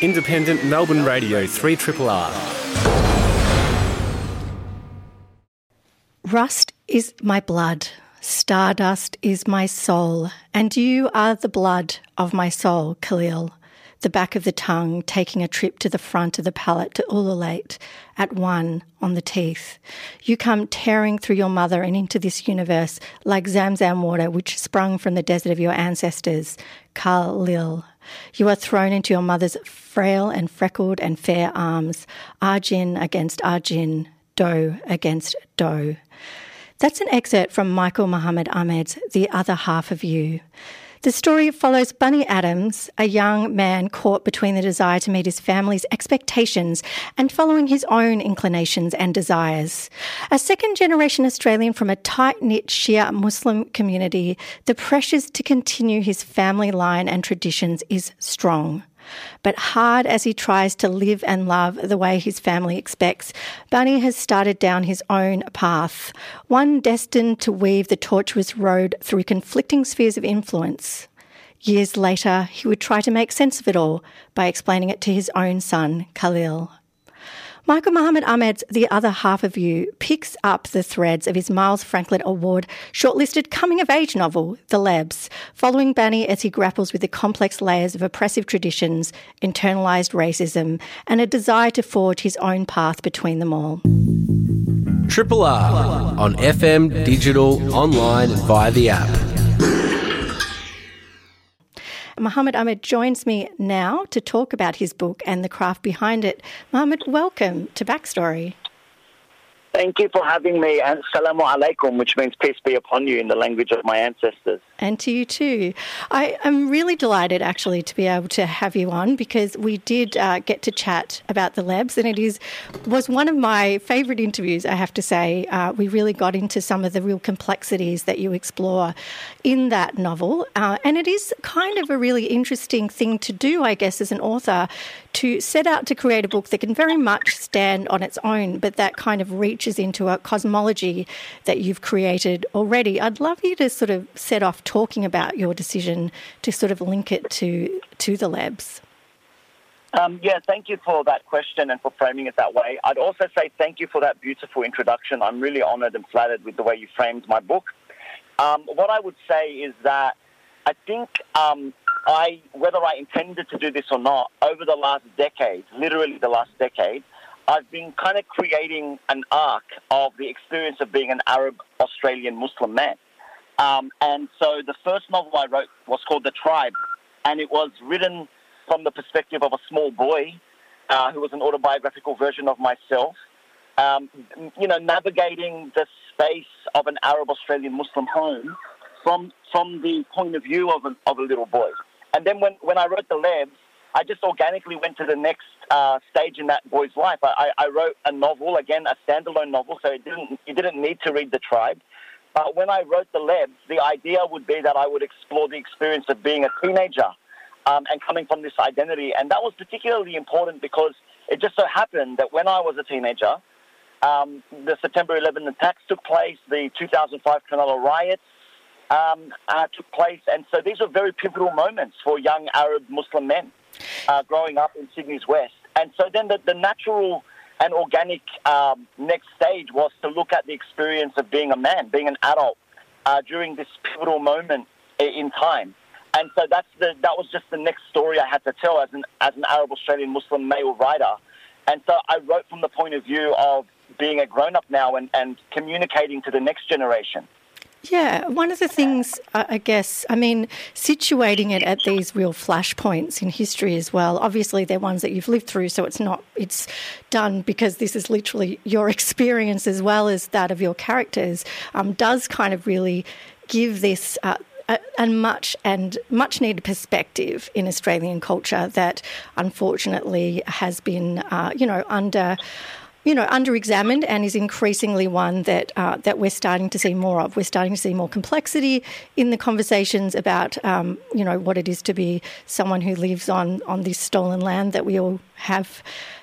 Independent Melbourne Radio 3 Triple R. Rust is my blood, stardust is my soul, and you are the blood of my soul, Khalil. The back of the tongue taking a trip to the front of the palate to ululate at one on the teeth. You come tearing through your mother and into this universe like Zamzam water which sprung from the desert of your ancestors, Khalil. You are thrown into your mother's frail and freckled and fair arms, Arjin against Arjin, doe against doe. That's an excerpt from Michael Muhammad Ahmed's The Other Half of You. The story follows Bani Adams, a young man caught between the desire to meet his family's expectations and following his own inclinations and desires. A second generation Australian from a tight knit Shia Muslim community, the pressures to continue his family line and traditions is strong. But hard as he tries to live and love the way his family expects, Bani has started down his own path, one destined to weave the tortuous road through conflicting spheres of influence. Years later, he would try to make sense of it all by explaining it to his own son, Khalil. Michael Mohammed Ahmed's The Other Half of You picks up the threads of his Miles Franklin Award shortlisted coming of age novel, The Lebs, following Bani as he grapples with the complex layers of oppressive traditions, internalised racism, and a desire to forge his own path between them all. Triple R on FM, digital, online, and via the app. Muhammad Ahmed joins me now to talk about his book and the craft behind it. Muhammad, welcome to Backstory. Thank you for having me, and salamu alaikum, which means peace be upon you in the language of my ancestors. And to you too. I am really delighted actually to be able to have you on because we did uh, get to chat about the Lebs, and it is was one of my favourite interviews. I have to say, uh, we really got into some of the real complexities that you explore in that novel, uh, and it is kind of a really interesting thing to do, I guess, as an author, to set out to create a book that can very much stand on its own, but that kind of into a cosmology that you've created already. I'd love you to sort of set off talking about your decision to sort of link it to to the Lebs. Um, yeah, thank you for that question and for framing it that way. I'd also say thank you for that beautiful introduction. I'm really honored and flattered with the way you framed my book. Um, what I would say is that I think um, I, whether I intended to do this or not, over the last decade, literally the last decade, I've been kind of creating an arc of the experience of being an Arab Australian Muslim man. Um, and so the first novel I wrote was called The Tribe, and it was written from the perspective of a small boy uh, who was an autobiographical version of myself. Um, you know, navigating the space of an Arab Australian Muslim home from from the point of view of a, of a little boy. And then when, when I wrote The Lebs, I just organically went to the next uh, stage in that boy's life. I, I, wrote a novel, again, a standalone novel, so it didn't, you didn't need to read The Tribe. But when I wrote The Lebs, the idea would be that I would explore the experience of being a teenager um, and coming from this identity. And that was particularly important because it just so happened that when I was a teenager, um, the September 11 attacks took place, the 2005 Cronulla riots um, uh, took place. And so these were very pivotal moments for young Arab Muslim men uh, growing up in Sydney's West. And so then the, the natural and organic um, next stage was to look at the experience of being a man, being an adult uh, during this pivotal moment in time. And so that's the, that was just the next story I had to tell as an, as an Arab Australian Muslim male writer. And so I wrote from the point of view of being a grown up now and, and communicating to the next generation. Yeah, one of the things, I guess, I mean, situating it at these real flashpoints in history as well. Obviously, they're ones that you've lived through, so it's not, it's done because this is literally your experience as well as that of your characters, um, does kind of really give this. Uh, a, a much and much needed perspective in Australian culture that unfortunately has been, uh, you know, under you know, under-examined and is increasingly one that uh, that we're starting to see more of. We're starting to see more complexity in the conversations about, um, you know, what it is to be someone who lives on on this stolen land that we all have,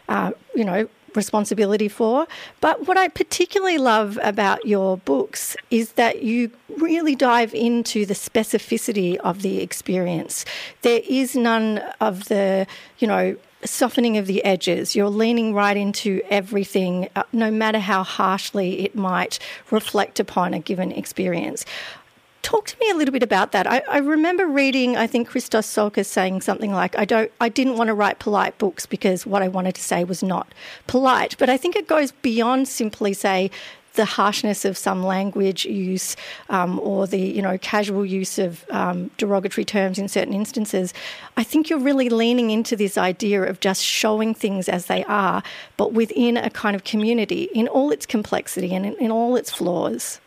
uh, you know, responsibility for. But what I particularly love about your books is that you really dive into the specificity of the experience. There is none of the, you know, softening of the edges. You're leaning right into everything, uh, no matter how harshly it might reflect upon a given experience. Talk to me a little bit about that. I, I remember reading, I think Christos Tsiolkas saying something like, "I don't, I didn't want to write polite books because what I wanted to say was not polite." But I think it goes beyond simply say the harshness of some language use um, or the you know casual use of um, derogatory terms in certain instances, I think you're really leaning into this idea of just showing things as they are, but within a kind of community in all its complexity and in, in all its flaws.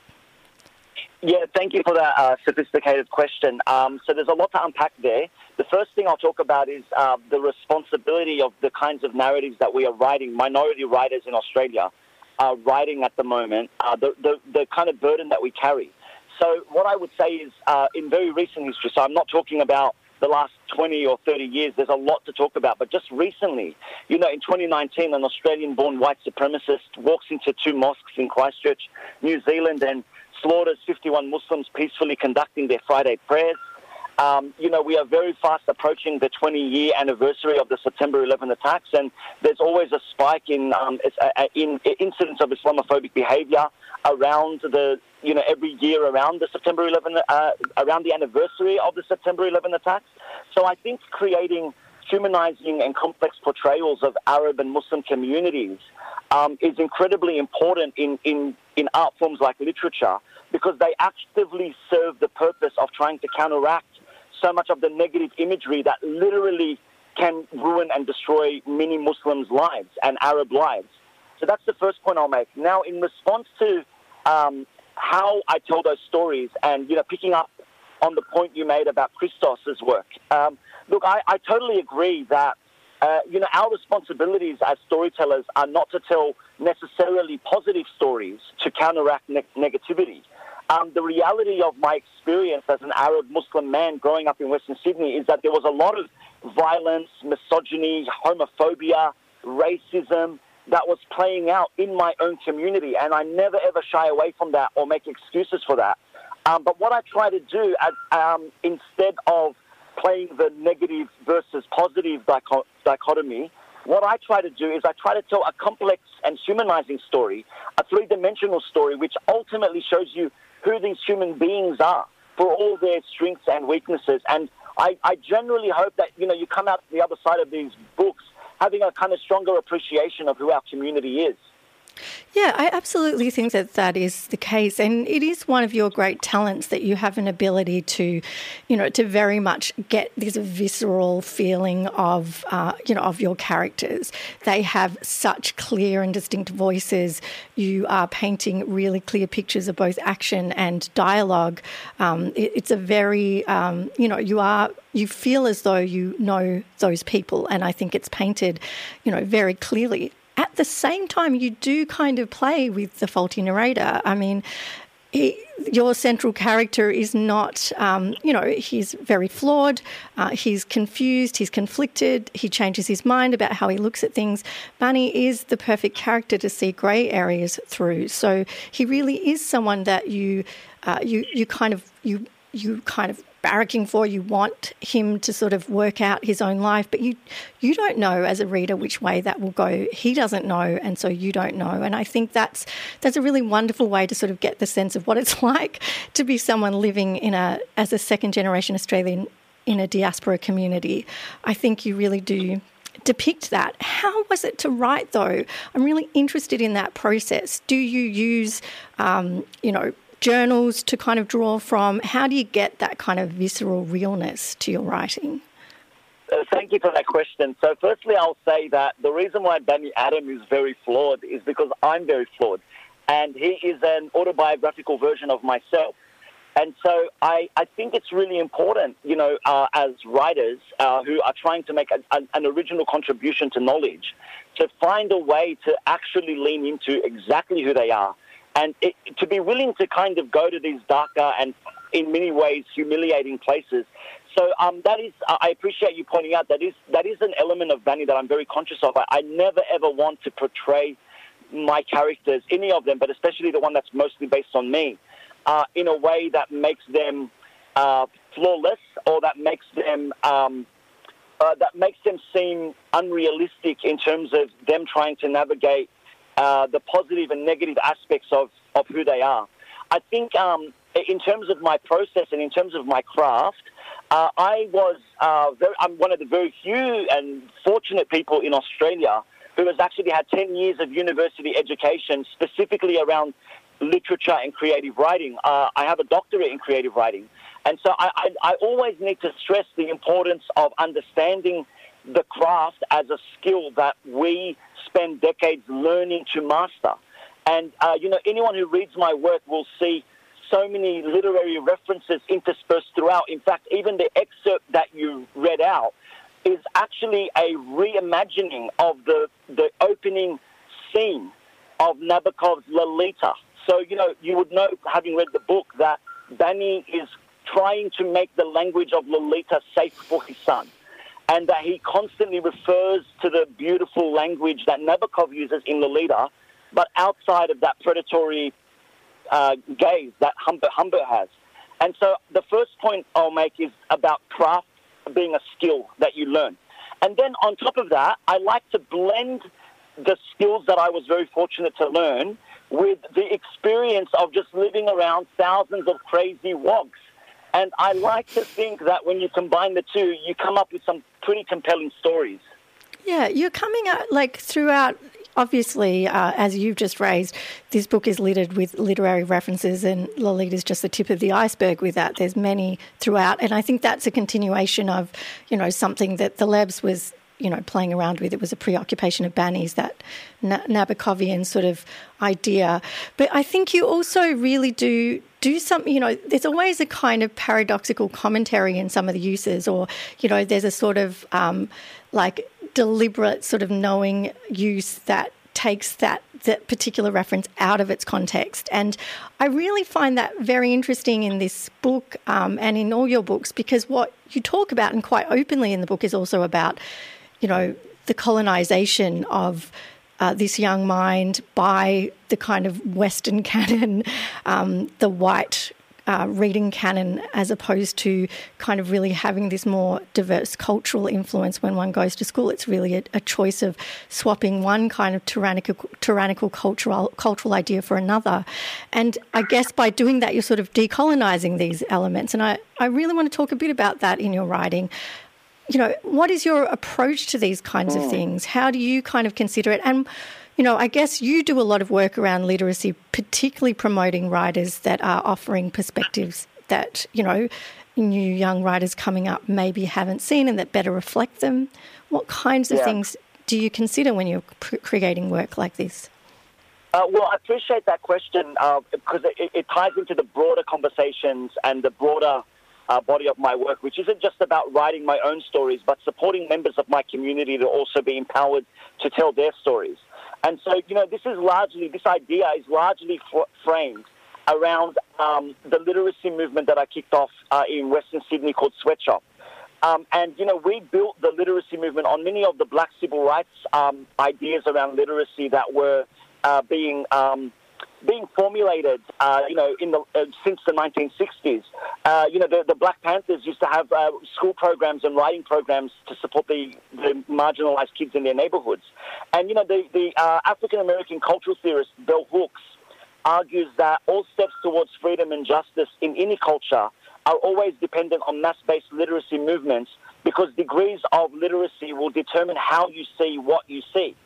Yeah, thank you for that uh, sophisticated question. Um, so there's a lot to unpack there. The first thing I'll talk about is uh, the responsibility of the kinds of narratives that we are writing, minority writers in Australia are writing at the moment, uh, the, the, the kind of burden that we carry. So what I would say is uh, in very recent history, so I'm not talking about the last 20 or 30 years, there's a lot to talk about. But just recently, you know, in 2019, an Australian born white supremacist walks into two mosques in Christchurch, New Zealand, and slaughters 51 Muslims peacefully conducting their Friday prayers. Um, you know, we are very fast approaching the 20 year anniversary of the September 11 attacks, and there's always a spike in, um, uh, in incidents of Islamophobic behavior around the, you know, every year around the September 11, uh, around the anniversary of the September 11 attacks. So I think creating humanizing and complex portrayals of Arab and Muslim communities um, is incredibly important in, in, in art forms like literature because they actively serve the purpose of trying to counteract so much of the negative imagery that literally can ruin and destroy many Muslims' lives and Arab lives. So that's the first point I'll make. Now, in response to um, how I tell those stories, and you know, picking up on the point you made about Christos's work, um, look, I, I, totally agree that uh, you know our responsibilities as storytellers are not to tell necessarily positive stories to counteract ne- negativity. Um, the reality of my experience as an Arab Muslim man growing up in Western Sydney is that there was a lot of violence, misogyny, homophobia, racism that was playing out in my own community, and I never ever shy away from that or make excuses for that. Um, but what I try to do, as, um, instead of playing the negative versus positive dichotomy, what I try to do is I try to tell a complex and humanizing story, a three dimensional story, which ultimately shows you who these human beings are for all their strengths and weaknesses. And I, I generally hope that, you know, you come out the other side of these books having a kind of stronger appreciation of who our community is. Yeah, I absolutely think that that is the case. And it is one of your great talents that you have an ability to, you know, to very much get this visceral feeling of, uh, you know, of your characters. They have such clear and distinct voices. You are painting really clear pictures of both action and dialogue. Um, it, it's a very, um, you know, you are you feel as though you know those people and i think it's painted you know very clearly at the same time, you do kind of play with the faulty narrator. I mean, he, your central character is not, um, you know, he's very flawed, uh, he's confused, he's conflicted, he changes his mind about how he looks at things. Bani is the perfect character to see grey areas through. So he really is someone that you, uh, you, you kind of, you, you kind of barracking for. You want him to sort of work out his own life, but you you don't know as a reader which way that will go. He doesn't know, and so you don't know. And I think that's that's a really wonderful way to sort of get the sense of what it's like to be someone living in a as a second generation Australian in a diaspora community. I think you really do depict that. How was it to write, though? I'm really interested in that process. Do you use, um, you know, journals to kind of draw from? How do you get that kind of visceral realness to your writing? Uh, thank you for that question. So, firstly, I'll say that the reason why Bani Adam is very flawed is because I'm very flawed, and he is an autobiographical version of myself. And so I, I think it's really important, you know, uh, as writers uh, who are trying to make a, a, an original contribution to knowledge, to find a way to actually lean into exactly who they are and it, to be willing to kind of go to these darker and in many ways humiliating places. So um, that is, I appreciate you pointing out that is that is an element of Bani that I'm very conscious of. I, I never ever want to portray my characters, any of them, but especially the one that's mostly based on me, uh, in a way that makes them uh, flawless or that makes them um, uh, that makes them seem unrealistic in terms of them trying to navigate uh, the positive and negative aspects of, of who they are. I think um, in terms of my process and in terms of my craft, uh, I was uh, very, I'm one of the very few and fortunate people in Australia who has actually had 10 years of university education specifically around literature and creative writing. Uh, I have a doctorate in creative writing. And so I, I, I, always need to stress the importance of understanding the craft as a skill that we spend decades learning to master. And, uh, you know, anyone who reads my work will see so many literary references interspersed throughout. In fact, even the excerpt that you read out is actually a reimagining of the, the opening scene of Nabokov's Lolita. So, you know, you would know, having read the book, that Bani is trying to make the language of Lolita safe for his son. And that he constantly refers to the beautiful language that Nabokov uses in The Lolita, but outside of that predatory uh, gaze that Humbert, Humbert has. And so the first point I'll make is about craft being a skill that you learn. And then on top of that, I like to blend the skills that I was very fortunate to learn with the experience of just living around thousands of crazy wogs. And I like to think that when you combine the two, you come up with some pretty compelling stories. Yeah, you're coming out like throughout obviously, uh, as you've just raised, this book is littered with literary references, and Lolita is just the tip of the iceberg with that. There's many throughout, and I think that's a continuation of, you know, something that the Lebs was you know, playing around with. It was a preoccupation of Bani's, that Nabokovian sort of idea. But I think you also really do do something, you know, there's always a kind of paradoxical commentary in some of the uses, or, you know, there's a sort of um, like deliberate sort of knowing use that takes that that particular reference out of its context. And I really find that very interesting in this book um, and in all your books because what you talk about and quite openly in the book is also about, you know, the colonization of uh, this young mind by the kind of Western canon, um, the white uh, reading canon as opposed to kind of really having this more diverse cultural influence when one goes to school. It's really a, a choice of swapping one kind of tyrannical, tyrannical cultural cultural idea for another. And I guess by doing that, you're sort of decolonizing these elements. And I, I really want to talk a bit about that in your writing you know, what is your approach to these kinds mm. of things? How do you kind of consider it? And you know, I guess you do a lot of work around literacy, particularly promoting writers that are offering perspectives that, you know, new young writers coming up maybe haven't seen and that better reflect them. What kinds of yeah. things do you consider when you're creating work like this? Uh, well, I appreciate that question uh, because it, it, ties into the broader conversations and the broader uh, body of my work, which isn't just about writing my own stories, but supporting members of my community to also be empowered to tell their stories. And so, you know, this is largely, this idea is largely f- framed around um, the literacy movement that I kicked off uh, in Western Sydney called Sweatshop. Um, and, you know, we built the literacy movement on many of the black civil rights um, ideas around literacy that were uh, being um, being formulated, uh, you know, in the uh, since the 1960s. Uh, you know, the, the, Black Panthers used to have uh, school programs and writing programs to support the, the marginalized kids in their neighborhoods. And you know, the, the uh, African American cultural theorist Bell Hooks argues that all steps towards freedom and justice in any culture are always dependent on mass-based literacy movements because degrees of literacy will determine how you see what you see.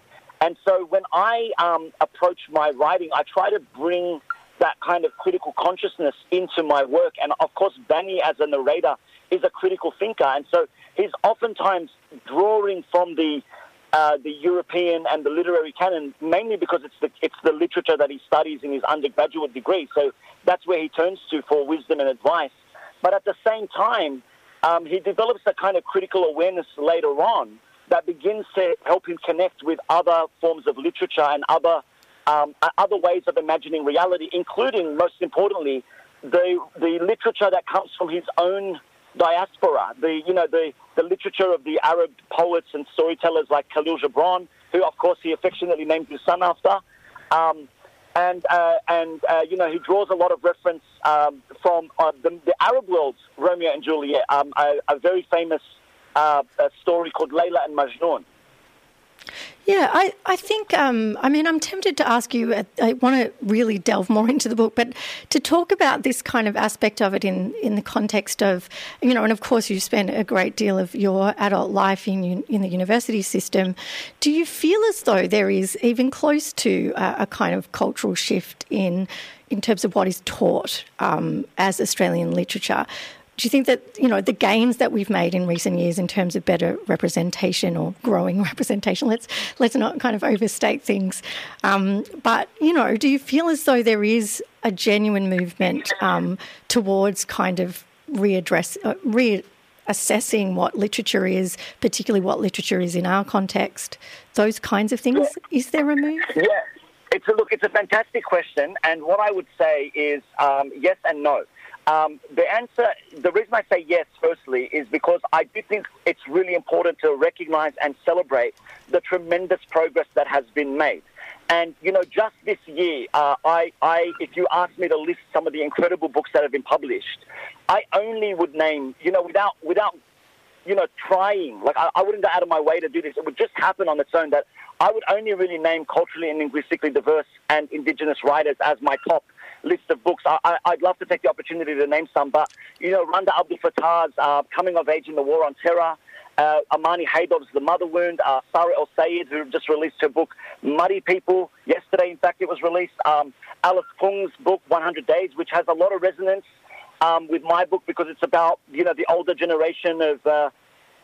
And so when I um, approach my writing, I try to bring that kind of critical consciousness into my work. And of course, Bani as a narrator is a critical thinker. And so he's oftentimes drawing from the uh, the European and the literary canon, mainly because it's the it's the literature that he studies in his undergraduate degree. So that's where he turns to for wisdom and advice. But at the same time, um, he develops a kind of critical awareness later on that begins to help him connect with other forms of literature and other um, other ways of imagining reality, including, most importantly, the the literature that comes from his own diaspora, the you know the the literature of the Arab poets and storytellers like Khalil Gibran, who of course he affectionately named his son after, um, and uh, and uh, you know he draws a lot of reference um, from uh, the, the, Arab world's Romeo and Juliet, um, a, a, very famous uh, story called Layla and Majnun. Yeah, I, I think, um, I mean, I'm tempted to ask you, uh, I want to really delve more into the book, but to talk about this kind of aspect of it in, in the context of, you know, and of course you spent a great deal of your adult life in, in the university system. Do you feel as though there is even close to a, a kind of cultural shift in, in terms of what is taught um, as Australian literature? Do you think that you know the gains that we've made in recent years in terms of better representation or growing representation let's let's not kind of overstate things um, but you know do you feel as though there is a genuine movement um, towards kind of readdress uh, reassessing what literature is particularly what literature is in our context those kinds of things? Is there a move? Yeah. It's a look it's a fantastic question and what i would say is um, yes and no um, the answer, the reason I say yes, firstly, is because I do think it's really important to recognize and celebrate the tremendous progress that has been made. And you know, just this year, uh, I, I, if you ask me to list some of the incredible books that have been published, I only would name, you know, without, without, you know, trying. Like I, I wouldn't go out of my way to do this. It would just happen on its own. That I would only really name culturally and linguistically diverse and indigenous writers as my top list of books. I, would love to take the opportunity to name some, but you know, Randa Abdel Fattah's uh, Coming of Age in the War on Terror. Uh, Amani Haydar's The Mother Wound, uh, Sara El Sayed, who just released her book Muddy People yesterday. In fact, it was released. Um, Alice Pung's book 100 Days, which has a lot of resonance um, with my book because it's about you know the older generation of uh,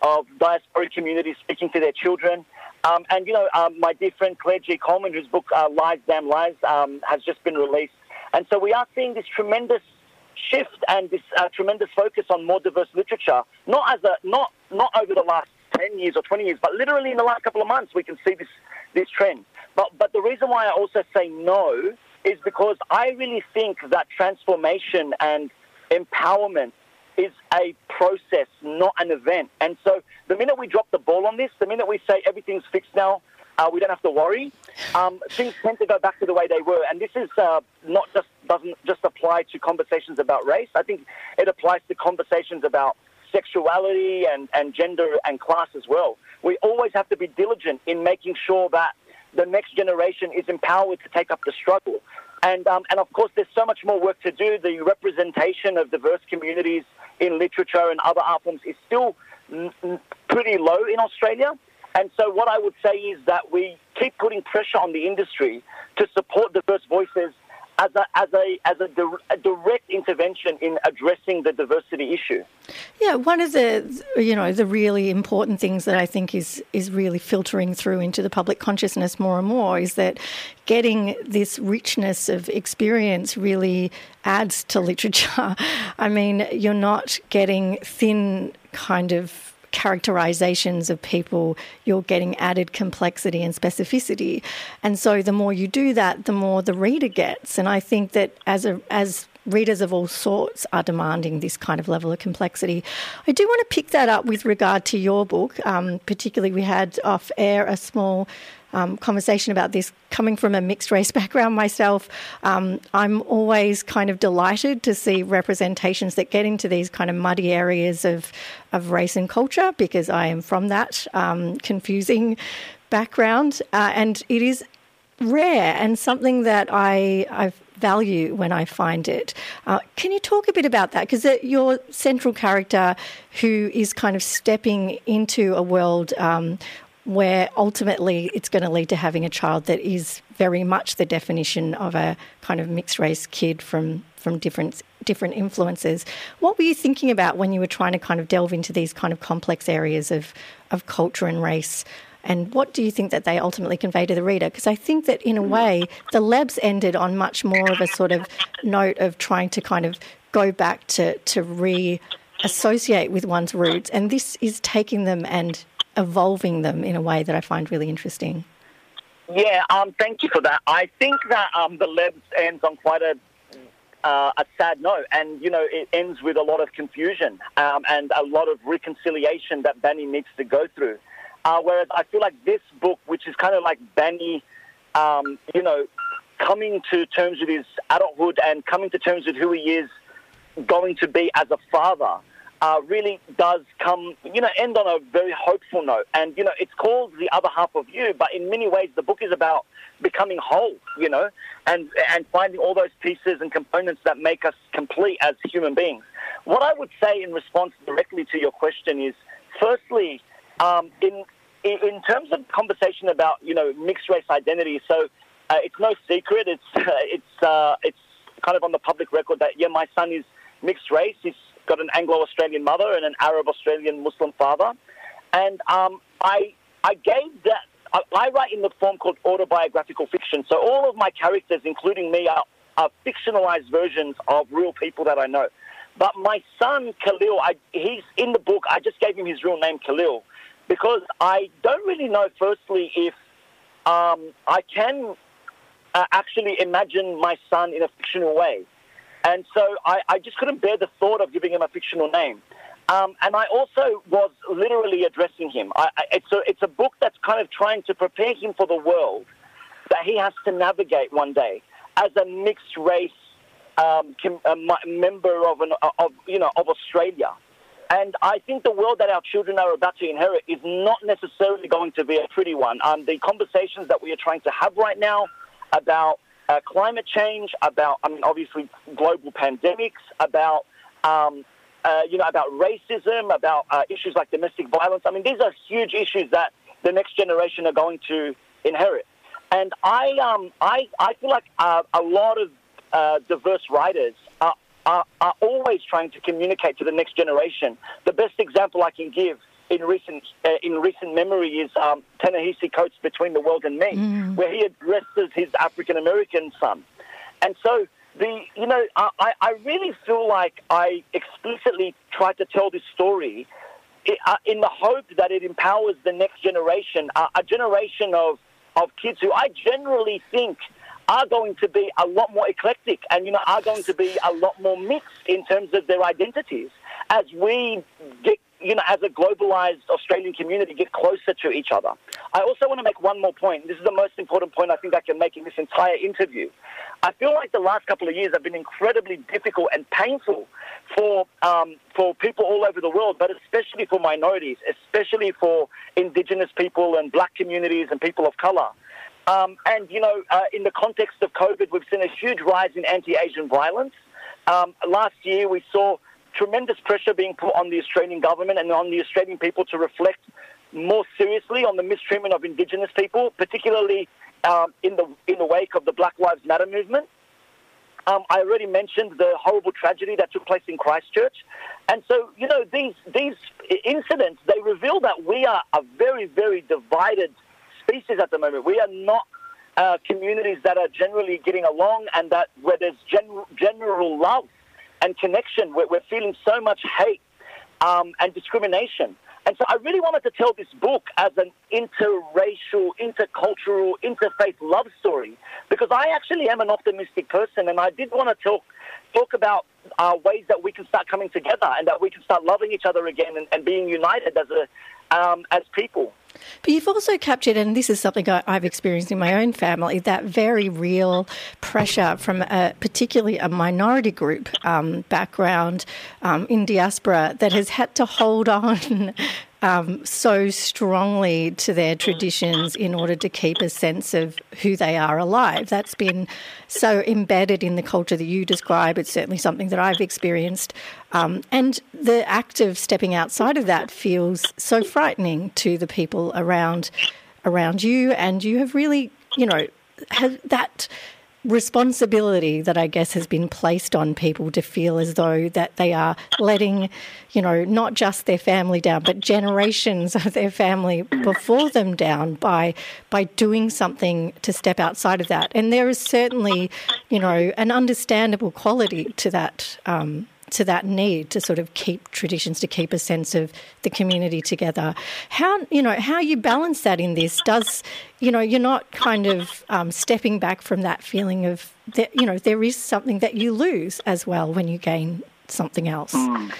of diasporic communities speaking to their children. Um, and you know, um, my dear friend Claire G. Coleman, whose book uh, Lies Damn Lies um, has just been released. And so we are seeing this tremendous shift and this uh, tremendous focus on more diverse literature, not as a not not over the last ten years or twenty years, but literally in the last couple of months we can see this this trend. But but the reason why I also say no is because I really think that transformation and empowerment is a process, not an event. And so the minute we drop the ball on this, the minute we say everything's fixed now, uh, we don't have to worry. Um, things tend to go back to the way they were, and this is uh, not just doesn't just apply to conversations about race. I think it applies to conversations about sexuality and, and gender and class as well. We always have to be diligent in making sure that the next generation is empowered to take up the struggle. And, um, and of course, there's so much more work to do. The representation of diverse communities in literature and other art forms is still pretty low in Australia. And so, what I would say is that we keep putting pressure on the industry to support diverse voices as a as a as a, di- a, direct intervention in addressing the diversity issue. Yeah, one of the you know the really important things that I think is is really filtering through into the public consciousness more and more is that getting this richness of experience really adds to literature. I mean, you're not getting thin kind of characterizations of people, you're getting added complexity and specificity. And so the more you do that, the more the reader gets. And I think that as a as readers of all sorts are demanding this kind of level of complexity. I do want to pick that up with regard to your book. Um, particularly, we had off air a small um, conversation about this. Coming from a mixed race background myself, um, I'm always kind of delighted to see representations that get into these kind of muddy areas of, of race and culture because I am from that um, confusing background. Uh, and it is rare and something that I, I value when I find it. Uh, can you talk a bit about that? Because your central character, who is kind of stepping into a world um, where ultimately it's going to lead to having a child that is very much the definition of a kind of mixed race kid from from different different influences. What were you thinking about when you were trying to kind of delve into these kind of complex areas of of culture and race and what do you think that they ultimately convey to the reader? Because I think that in a way, the Lebs ended on much more of a sort of note of trying to kind of go back to, to re associate with one's roots, and this is taking them and evolving them in a way that I find really interesting. Yeah, um, thank you for that. I think that um, the Lebs ends on quite a uh, a sad note, and you know it ends with a lot of confusion um, and a lot of reconciliation that Bani needs to go through. Uh, whereas I feel like this book, which is kind of like Bani, um, you know, coming to terms with his adulthood and coming to terms with who he is going to be as a father uh, really does come, you know, end on a very hopeful note. And, you know, it's called The Other Half of You, but in many ways the book is about becoming whole, you know, and, and finding all those pieces and components that make us complete as human beings. What I would say in response directly to your question is, firstly, um, in, in terms of conversation about, you know, mixed race identity, so uh, it's no secret, it's, uh, it's, uh, it's kind of on the public record that, yeah, my son is mixed race. He's got an Anglo-Australian mother and an Arab-Australian Muslim father. And um, I, I gave that, I, I, write in the form called autobiographical fiction. So all of my characters, including me, are, are fictionalized versions of real people that I know. But my son, Khalil, I, he's in the book. I just gave him his real name, Khalil, because I don't really know, firstly, if um, I can uh, actually imagine my son in a fictional way. And so I, I just couldn't bear the thought of giving him a fictional name. Um, and I also was literally addressing him. I, I, it's, a, it's a book that's kind of trying to prepare him for the world that he has to navigate one day as a mixed race um, a member of, an, of, you know, of Australia. And I think the world that our children are about to inherit is not necessarily going to be a pretty one. Um, the conversations that we are trying to have right now about uh, climate change, about, I mean, obviously global pandemics, about, um, uh, you know, about racism, about uh, issues like domestic violence. I mean, these are huge issues that the next generation are going to inherit. And I, um, I, I feel like uh, a lot of uh, diverse writers are, are, always trying to communicate to the next generation. The best example I can give in recent uh, in recent memory is um, Ta-Nehisi Coates' Between the World and Me, mm. where he addresses his African American son, and so the you know I, I really feel like I explicitly tried to tell this story uh, in the hope that it empowers the next generation, a generation of of kids who I generally think are going to be a lot more eclectic and you know are going to be a lot more mixed in terms of their identities as we get you know, as a globalized Australian community, get closer to each other. I also want to make one more point. This is the most important point I think I can make in this entire interview. I feel like the last couple of years have been incredibly difficult and painful for um, for people all over the world, but especially for minorities, especially for Indigenous people and Black communities and people of color. Um, and you know, uh, in the context of COVID, we've seen a huge rise in anti-Asian violence. Um, last year, we saw tremendous pressure being put on the Australian government and on the Australian people to reflect more seriously on the mistreatment of Indigenous people, particularly um, in the in the wake of the Black Lives Matter movement. Um, I already mentioned the horrible tragedy that took place in Christchurch, and so you know these these incidents they reveal that we are a very very divided species at the moment. We are not uh, communities that are generally getting along, and that where there's gen- general love and connection. We're, we're feeling so much hate um, and discrimination. And so I really wanted to tell this book as an interracial, intercultural, interfaith love story because I actually am an optimistic person and I did want to talk, talk about uh, ways that we can start coming together and that we can start loving each other again and, and being united as, a, um, as people. But you've also captured, and this is something I, have experienced in my own family, that very real pressure from a, particularly a minority group um, background um, in diaspora that has had to hold on um, so strongly to their traditions in order to keep a sense of who they are alive. That's been so embedded in the culture that you describe. It's certainly something that I've experienced. Um, and the act of stepping outside of that feels so frightening to the people around around you. And you have really, you know, that responsibility that I guess has been placed on people to feel as though that they are letting, you know, not just their family down, but generations of their family before them down by by doing something to step outside of that. And there is certainly, you know, an understandable quality to that. Um, to that need to sort of keep traditions, to keep a sense of the community together. How you know how you balance that in this? Does you know you're not kind of um, stepping back from that feeling of that you know there is something that you lose as well when you gain something else. Mm.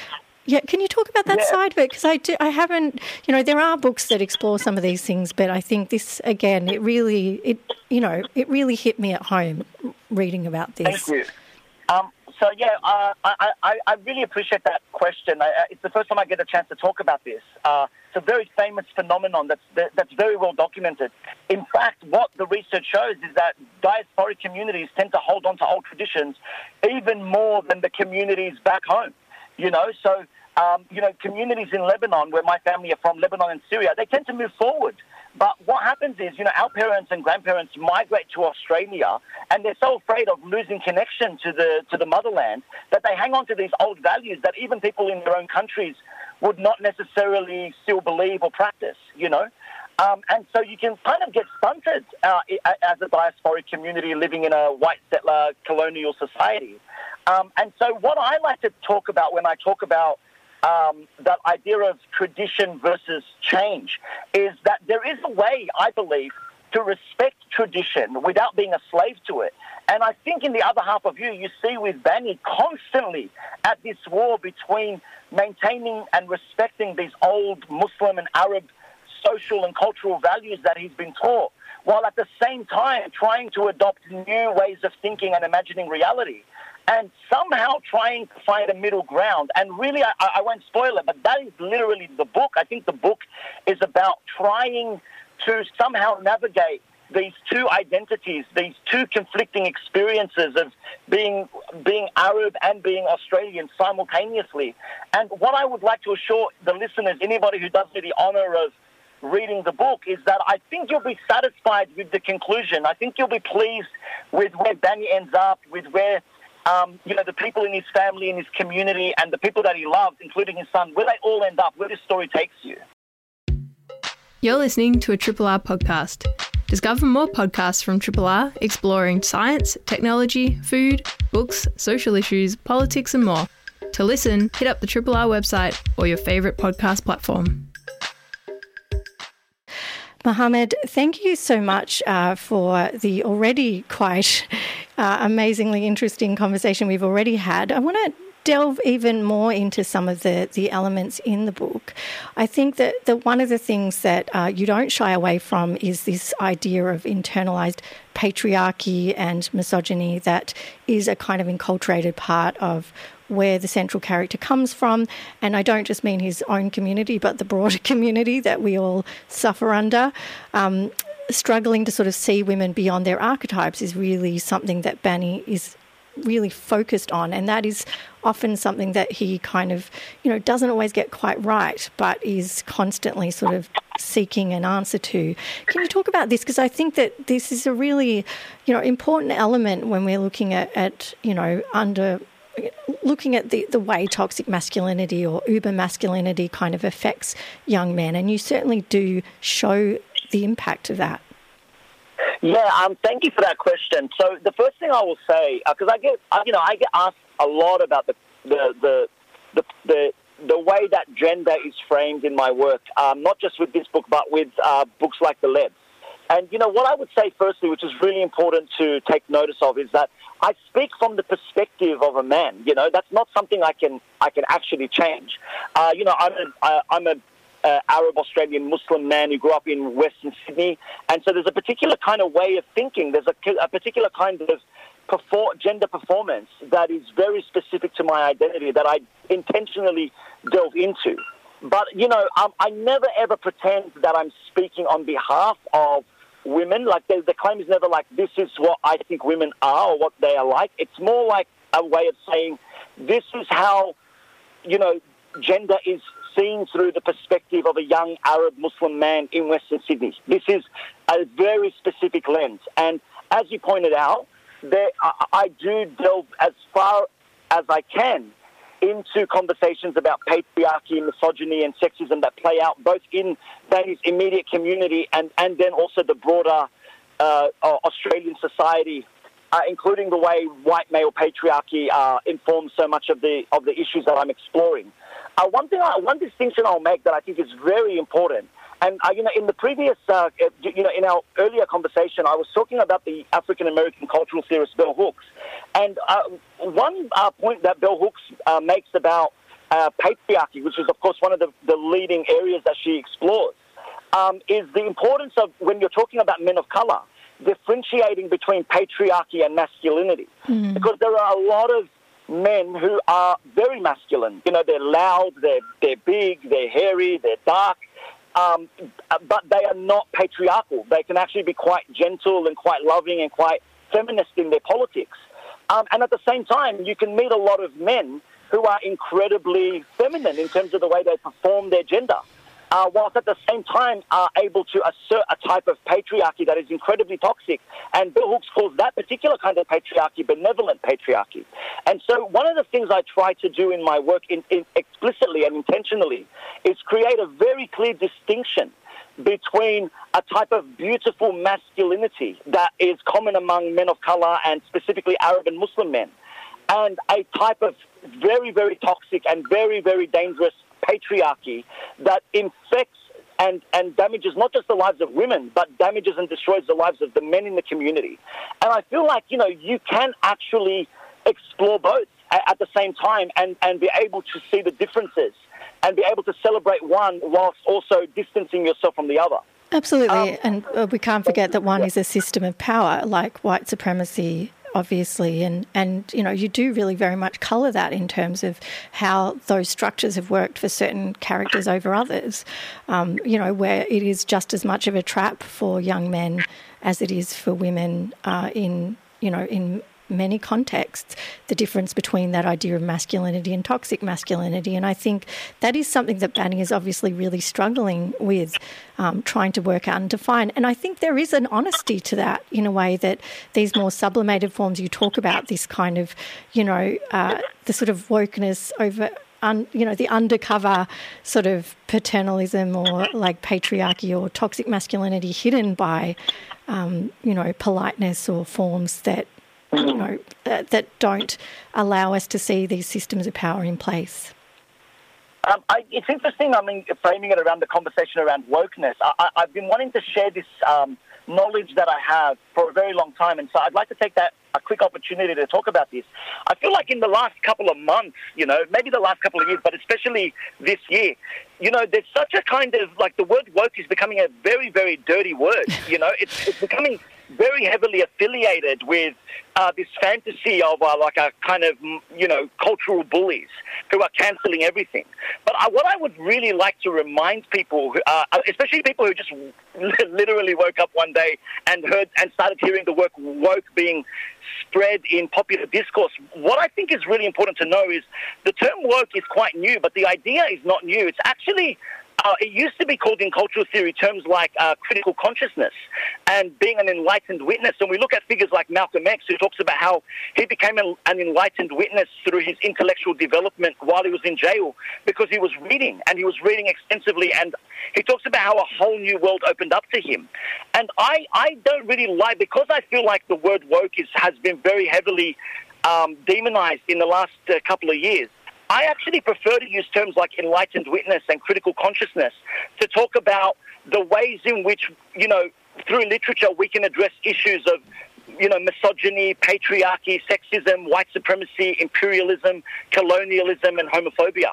Yeah, can you talk about that yeah. side of it? Because I do, I haven't, you know, there are books that explore some of these things, but I think this again, it really, it, you know, it really hit me at home reading about this. Thank you. Um, so yeah, uh, I, I, I, really appreciate that question. I, it's the first time I get a chance to talk about this. Uh, it's a very famous phenomenon that's that's very well documented. In fact, what the research shows is that diasporic communities tend to hold on to old traditions even more than the communities back home. You know, so um, you know, communities in Lebanon, where my family are from, Lebanon and Syria, they tend to move forward. But what happens is, you know, our parents and grandparents migrate to Australia, and they're so afraid of losing connection to the to the motherland that they hang on to these old values that even people in their own countries would not necessarily still believe or practice. You know. Um, and so you can kind of get stunted uh, as a diasporic community living in a white settler colonial society. Um, and so, what I like to talk about when I talk about um, that idea of tradition versus change is that there is a way, I believe, to respect tradition without being a slave to it. And I think in the other half of you, you see with Bani constantly at this war between maintaining and respecting these old Muslim and Arab social and cultural values that he's been taught, while at the same time trying to adopt new ways of thinking and imagining reality and somehow trying to find a middle ground. And really, I, I won't spoil it, but that is literally the book. I think the book is about trying to somehow navigate these two identities, these two conflicting experiences of being being Arab and being Australian simultaneously. And what I would like to assure the listeners, anybody who does me the honor of reading the book, is that I think you'll be satisfied with the conclusion. I think you'll be pleased with where Bani ends up, with where um, you know, the people in his family, in his community, and the people that he loves, including his son, where they all end up, where this story takes you. You're listening to a Triple R podcast. Discover more podcasts from Triple R exploring science, technology, food, books, social issues, politics, and more. To listen, hit up the Triple R website or your favourite podcast platform. Mohammed, thank you so much uh, for the already quite uh, amazingly interesting conversation we've already had. I want to delve even more into some of the, the elements in the book, I think that, that one of the things that uh, you don't shy away from is this idea of internalized patriarchy and misogyny that is a kind of enculturated part of where the central character comes from. And I don't just mean his own community, but the broader community that we all suffer under. Um, struggling to sort of see women beyond their archetypes is really something that Bani is really focused on and that is often something that he kind of you know doesn't always get quite right but is constantly sort of seeking an answer to can you talk about this because i think that this is a really you know important element when we're looking at, at you know under looking at the, the way toxic masculinity or uber masculinity kind of affects young men, and you certainly do show the impact of that. Yeah, um, thank you for that question. So the first thing I will say, because uh, I get, uh, you know, I get asked a lot about the the the the, the the way that gender is framed in my work, um, not just with this book, but with uh, books like The Lebs. And, you know, what I would say firstly, which is really important to take notice of, is that I speak from the perspective of a man. You know, that's not something I can I can actually change. Uh, you know, I'm a, uh, I'm a uh, Arab Australian Muslim man who grew up in Western Sydney, and so there's a particular kind of way of thinking. There's a, a particular kind of gender performance that is very specific to my identity that I intentionally delve into. But you know, um, I never ever pretend that I'm speaking on behalf of women. Like the, the claim is never like this is what I think women are or what they are like. It's more like a way of saying this is how you know gender is seen through the perspective of a young Arab Muslim man in Western Sydney. This is a very specific lens, and as you pointed out, there, I, I do delve as far as I can into conversations about patriarchy, misogyny, and sexism that play out both in Bani's immediate community and, and then also the broader uh, Australian society, uh, including the way white male patriarchy uh, informs so much of the of the issues that I'm exploring. Uh, one thing, I, one distinction I'll make that I think is very important and uh, you know, in the previous, uh, you know, in our earlier conversation, I was talking about the African American cultural theorist Bell Hooks, and uh, one uh, point that Bell Hooks uh, makes about uh, patriarchy, which is of course one of the, the leading areas that she explores, um, is the importance of when you're talking about men of color, differentiating between patriarchy and masculinity, mm-hmm. because there are a lot of men who are very masculine. You know, they're loud, they're they're big, they're hairy, they're dark, um, but they are not patriarchal. They can actually be quite gentle and quite loving and quite feminist in their politics. Um, and at the same time, you can meet a lot of men who are incredibly feminine in terms of the way they perform their gender uh, whilst at the same time are able to assert a type of patriarchy that is incredibly toxic. And bell hooks calls that particular kind of patriarchy benevolent patriarchy. And so one of the things I try to do in my work in, in explicitly and intentionally is create a very clear distinction between a type of beautiful masculinity that is common among men of color and specifically Arab and Muslim men, and a type of very, very toxic and very, very dangerous patriarchy that infects and, and damages not just the lives of women, but damages and destroys the lives of the men in the community. And I feel like, you know, you can actually explore both at the same time and, and be able to see the differences and be able to celebrate one whilst also distancing yourself from the other. Absolutely. Um, and uh, we can't forget that one is a system of power, like white supremacy obviously, and and you know you do really very much colour that in terms of how those structures have worked for certain characters over others. Um, you know, where it is just as much of a trap for young men as it is for women uh, in you know in many contexts the difference between that idea of masculinity and toxic masculinity. And I think that is something that Bani is obviously really struggling with, um, trying to work out and define. And I think there is an honesty to that in a way that these more sublimated forms you talk about, this kind of, you know, uh, the sort of wokeness over. Un, you know the undercover sort of paternalism or like patriarchy or toxic masculinity hidden by um, you know politeness or forms that you know, that, that don't allow us to see these systems of power in place. Um, I, it's interesting, I mean, framing it around the conversation around wokeness. I, have been wanting to share this um, knowledge that I have for a very long time, and so I'd like to take that a quick opportunity to talk about this. I feel like in the last couple of months, you know, maybe the last couple of years, but especially this year, you know, there's such a kind of like the word woke is becoming a very, very dirty word. You know, it's, it's becoming very heavily affiliated with uh, this fantasy of uh, like a kind of you know cultural bullies who are cancelling everything. But uh, what I would really like to remind people, who, uh, especially people who just literally woke up one day and heard and started hearing the word woke being spread in popular discourse, what I think is really important to know is the term woke is quite new, but the idea is not new. It's actually uh, it used to be called in cultural theory terms like uh, critical consciousness and being an enlightened witness. And we look at figures like Malcolm X, who talks about how he became an, an enlightened witness through his intellectual development while he was in jail because he was reading and he was reading extensively. And he talks about how a whole new world opened up to him. And I, I don't really like, because I feel like the word woke is, has been very heavily um, demonized in the last uh, couple of years. I actually prefer to use terms like enlightened witness and critical consciousness to talk about the ways in which, you know, through literature we can address issues of you know, misogyny, patriarchy, sexism, white supremacy, imperialism, colonialism, and homophobia.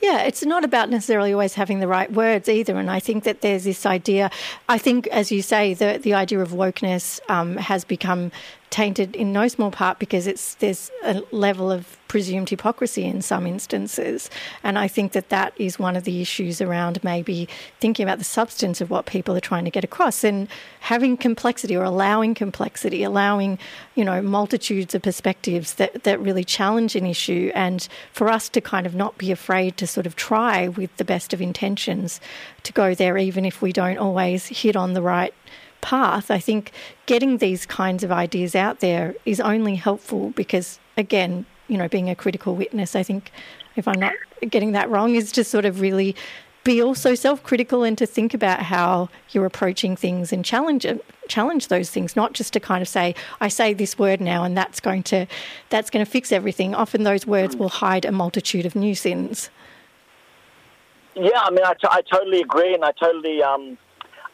Yeah, it's not about necessarily always having the right words either. And I think that there's this idea, I think, as you say, the, the idea of wokeness um, has become tainted in no small part because it's there's a level of presumed hypocrisy in some instances, and I think that that is one of the issues around maybe thinking about the substance of what people are trying to get across. And having complexity or allowing complexity, allowing you know multitudes of perspectives that that really challenge an issue, and for us to kind of not be afraid to sort of try with the best of intentions to go there, even if we don't always hit on the right path, I think getting these kinds of ideas out there is only helpful because, again, you know, being a critical witness, I think, if I'm not getting that wrong, is to sort of really be also self-critical and to think about how you're approaching things and challenge challenge those things not just to kind of say i say this word now and that's going to that's going to fix everything. Often those words will hide a multitude of new sins. Yeah i mean i, t- I totally agree and i totally um,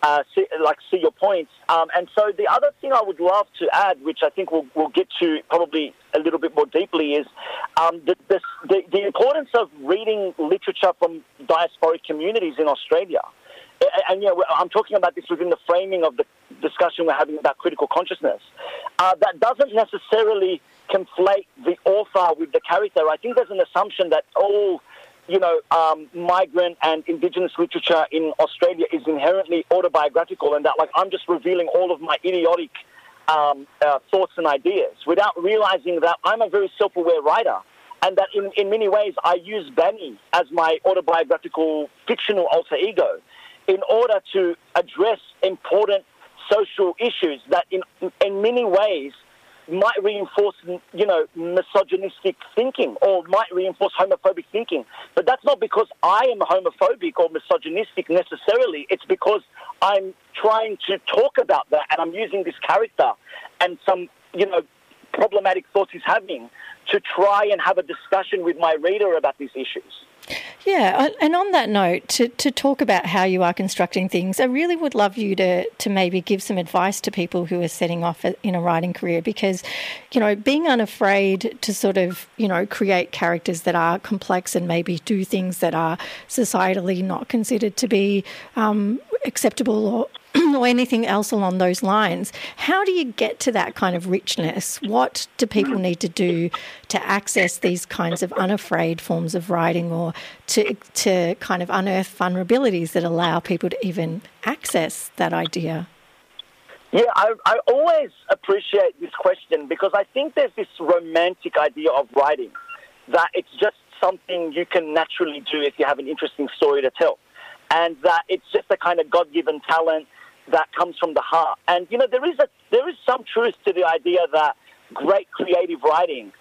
uh, see, like see your points. Um, and so the other thing I would love to add, which I think we'll, we'll get to probably a little bit more deeply, is um, the, the, the, the importance of reading literature from diasporic communities in Australia. And, and I'm talking about this within the framing of the discussion we're having about critical consciousness. Uh, that doesn't necessarily conflate the author with the character. I think there's an assumption that all you know, um, migrant and indigenous literature in Australia is inherently autobiographical, and that like I'm just revealing all of my idiotic um, uh, thoughts and ideas without realizing that I'm a very self-aware writer, and that in, in many ways I use Bani as my autobiographical fictional alter ego in order to address important social issues that in in many ways might reinforce, you know, misogynistic thinking or might reinforce homophobic thinking. But that's not because I am homophobic or misogynistic necessarily. It's because I'm trying to talk about that and I'm using this character and some, you know, problematic thoughts he's having to try and have a discussion with my reader about these issues. Yeah, and on that note, to, to talk about how you are constructing things, I really would love you to, to maybe give some advice to people who are setting off in a writing career because, you know, being unafraid to sort of, you know, create characters that are complex and maybe do things that are societally not considered to be um, acceptable or or anything else along those lines. How do you get to that kind of richness? What do people need to do to access these kinds of unafraid forms of writing or to, to kind of unearth vulnerabilities that allow people to even access that idea? Yeah, I, I always appreciate this question because I think there's this romantic idea of writing that it's just something you can naturally do if you have an interesting story to tell. And that it's just a kind of God given talent that comes from the heart. And you know, there is a there is some truth to the idea that great creative writing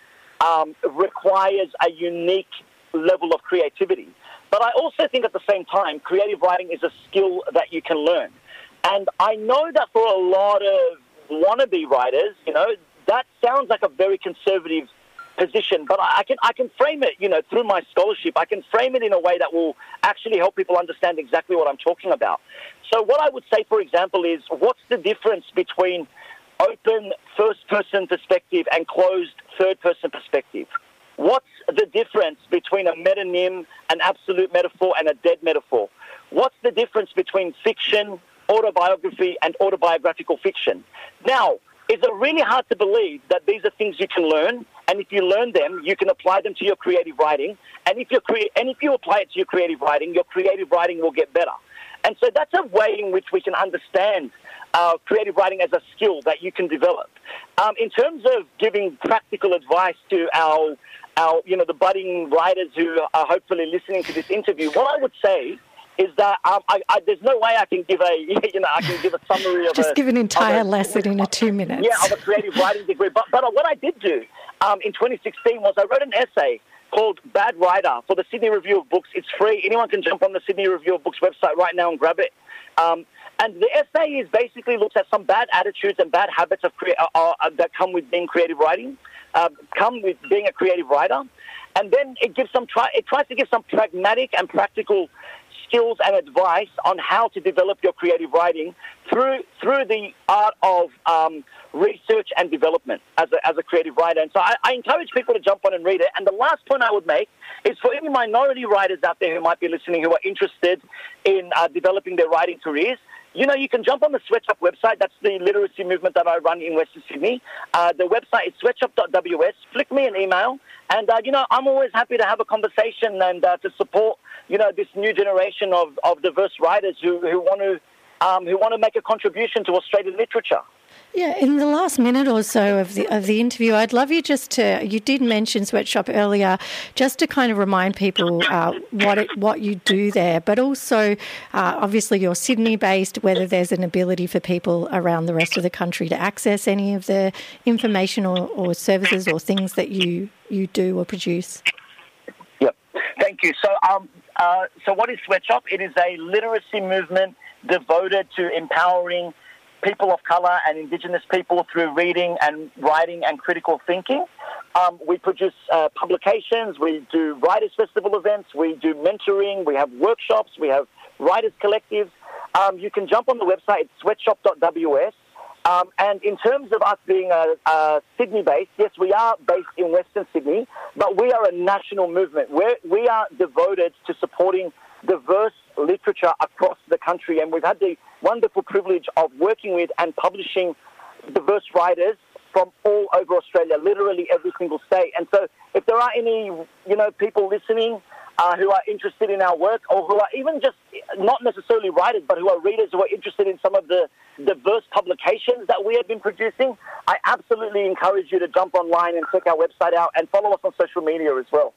um, requires a unique level of creativity. But I also think at the same time, creative writing is a skill that you can learn. And I know that for a lot of wannabe writers, you know, that sounds like a very conservative position, but I can I can frame it, you know, through my scholarship. I can frame it in a way that will actually help people understand exactly what I'm talking about. So what I would say, for example, is what's the difference between open first-person perspective and closed third-person perspective? What's the difference between a metonym, an absolute metaphor, and a dead metaphor? What's the difference between fiction, autobiography, and autobiographical fiction? Now, is it really hard to believe that these are things you can learn, and if you learn them, you can apply them to your creative writing, and if you and if you apply it to your creative writing, your creative writing will get better. And so that's a way in which we can understand uh, creative writing as a skill that you can develop. Um, in terms of giving practical advice to our, our, you know, the budding writers who are hopefully listening to this interview, what I would say is that um, I, I, there's no way I can give a, you know, I can give a summary of just a, give an entire a, lesson in a two minutes. Yeah, of a creative writing degree. But but what I did do um, in 2016 was I wrote an essay called Bad Writer for the Sydney Review of Books. It's free. Anyone can jump on the Sydney Review of Books website right now and grab it. Um, and the essay is basically looks at some bad attitudes and bad habits of crea- uh, uh, that come with being creative writing, uh, come with being a creative writer, and then it gives some try. It tries to give some pragmatic and practical skills and advice on how to develop your creative writing through through the art of um, research and development as a, as a creative writer. And so I, I, encourage people to jump on and read it. And the last point I would make is for any minority writers out there who might be listening who are interested in uh, developing their writing careers. You know, you can jump on the Sweatshop website. That's the literacy movement that I run in Western Sydney. Uh, the website is sweatshop.ws. Flick me an email. And, uh, you know, I'm always happy to have a conversation and uh, to support, you know, this new generation of, of diverse writers who, who want to um, who want to make a contribution to Australian literature. Yeah, in the last minute or so of the of the interview, I'd love you just to. You did mention Sweatshop earlier, just to kind of remind people uh, what it, what you do there, but also, uh, obviously, you're Sydney based. Whether there's an ability for people around the rest of the country to access any of the information or, or services or things that you you do or produce. Thank you. So, um, uh, so what is Sweatshop? It is a literacy movement devoted to empowering people of color and indigenous people through reading and writing and critical thinking. Um, we produce uh, publications, we do writers' festival events, we do mentoring, we have workshops, we have writers' collectives. Um, you can jump on the website, sweatshop.ws. Um, and in terms of us being a, a Sydney based, yes, we are based in Western Sydney, but we are a national movement. We're, we are devoted to supporting diverse literature across the country, and we've had the wonderful privilege of working with and publishing diverse writers from all over Australia, literally every single state. And so, if there are any, you know, people listening uh, who are interested in our work, or who are even just not necessarily writers, but who are readers who are interested in some of the diverse publications that we have been producing, I absolutely encourage you to jump online and check our website out and follow us on social media as well.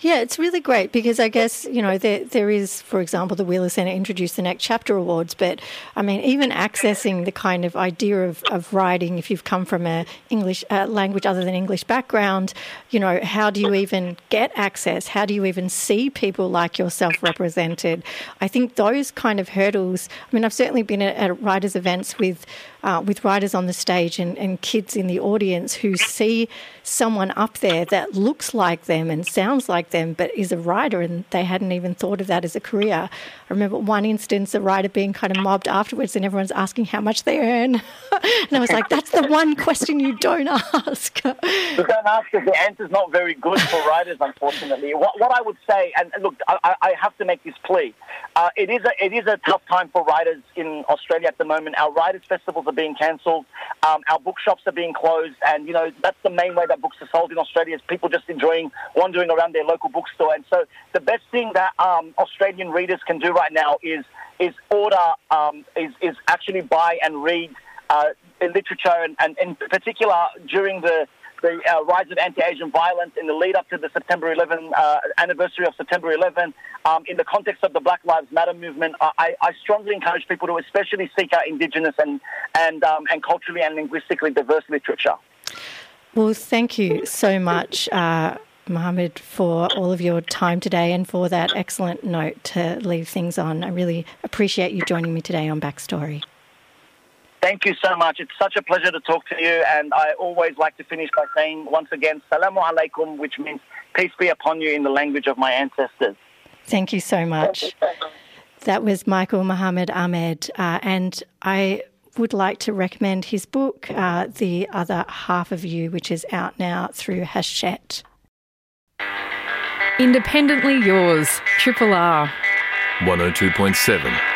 Yeah, it's really great because I guess, you know, there, there is, for example, the Wheeler Centre introduced the Next Chapter Awards, but I mean, even accessing the kind of idea of, of writing, if you've come from a English uh, language other than English background, you know, how do you even get access? How do you even see people like yourself represented? I think those kind of hurdles, I mean, I've certainly been at, at writers' events with uh, with writers on the stage and, and kids in the audience who see someone up there that looks like them and sounds like them, but is a writer, and they hadn't even thought of that as a career. I remember one instance, a writer being kind of mobbed afterwards, and everyone's asking how much they earn. and I was like, that's the one question you don't ask. you don't ask because the answer's not very good for writers, unfortunately. What, what I would say, and look, I, I have to make this plea. Uh, it is a it is a tough time for writers in Australia at the moment. Our writers' festivals are being cancelled. Um, our bookshops are being closed, and you know that's the main way that books are sold in Australia is people just enjoying wandering around their local bookstore. And so the best thing that um, Australian readers can do right now is is order um, is is actually buy and read uh, literature, and, and in particular during the the uh, rise of anti-Asian violence in the lead up to the September 11 uh, anniversary of September 11, um, in the context of the Black Lives Matter movement, I, I strongly encourage people to especially seek out Indigenous and and um, and culturally and linguistically diverse literature. Well, thank you so much. Uh, Mohammed, for all of your time today and for that excellent note to leave things on. I really appreciate you joining me today on Backstory. Thank you so much. It's such a pleasure to talk to you. And I always like to finish by saying once again, Salamu alaikum, which means peace be upon you in the language of my ancestors. Thank you so much. That was Michael Mohammed Ahmad. Uh, and I would like to recommend his book, uh, The Other Half of You, which is out now through Hachette. Independently yours, Triple R. 102.7.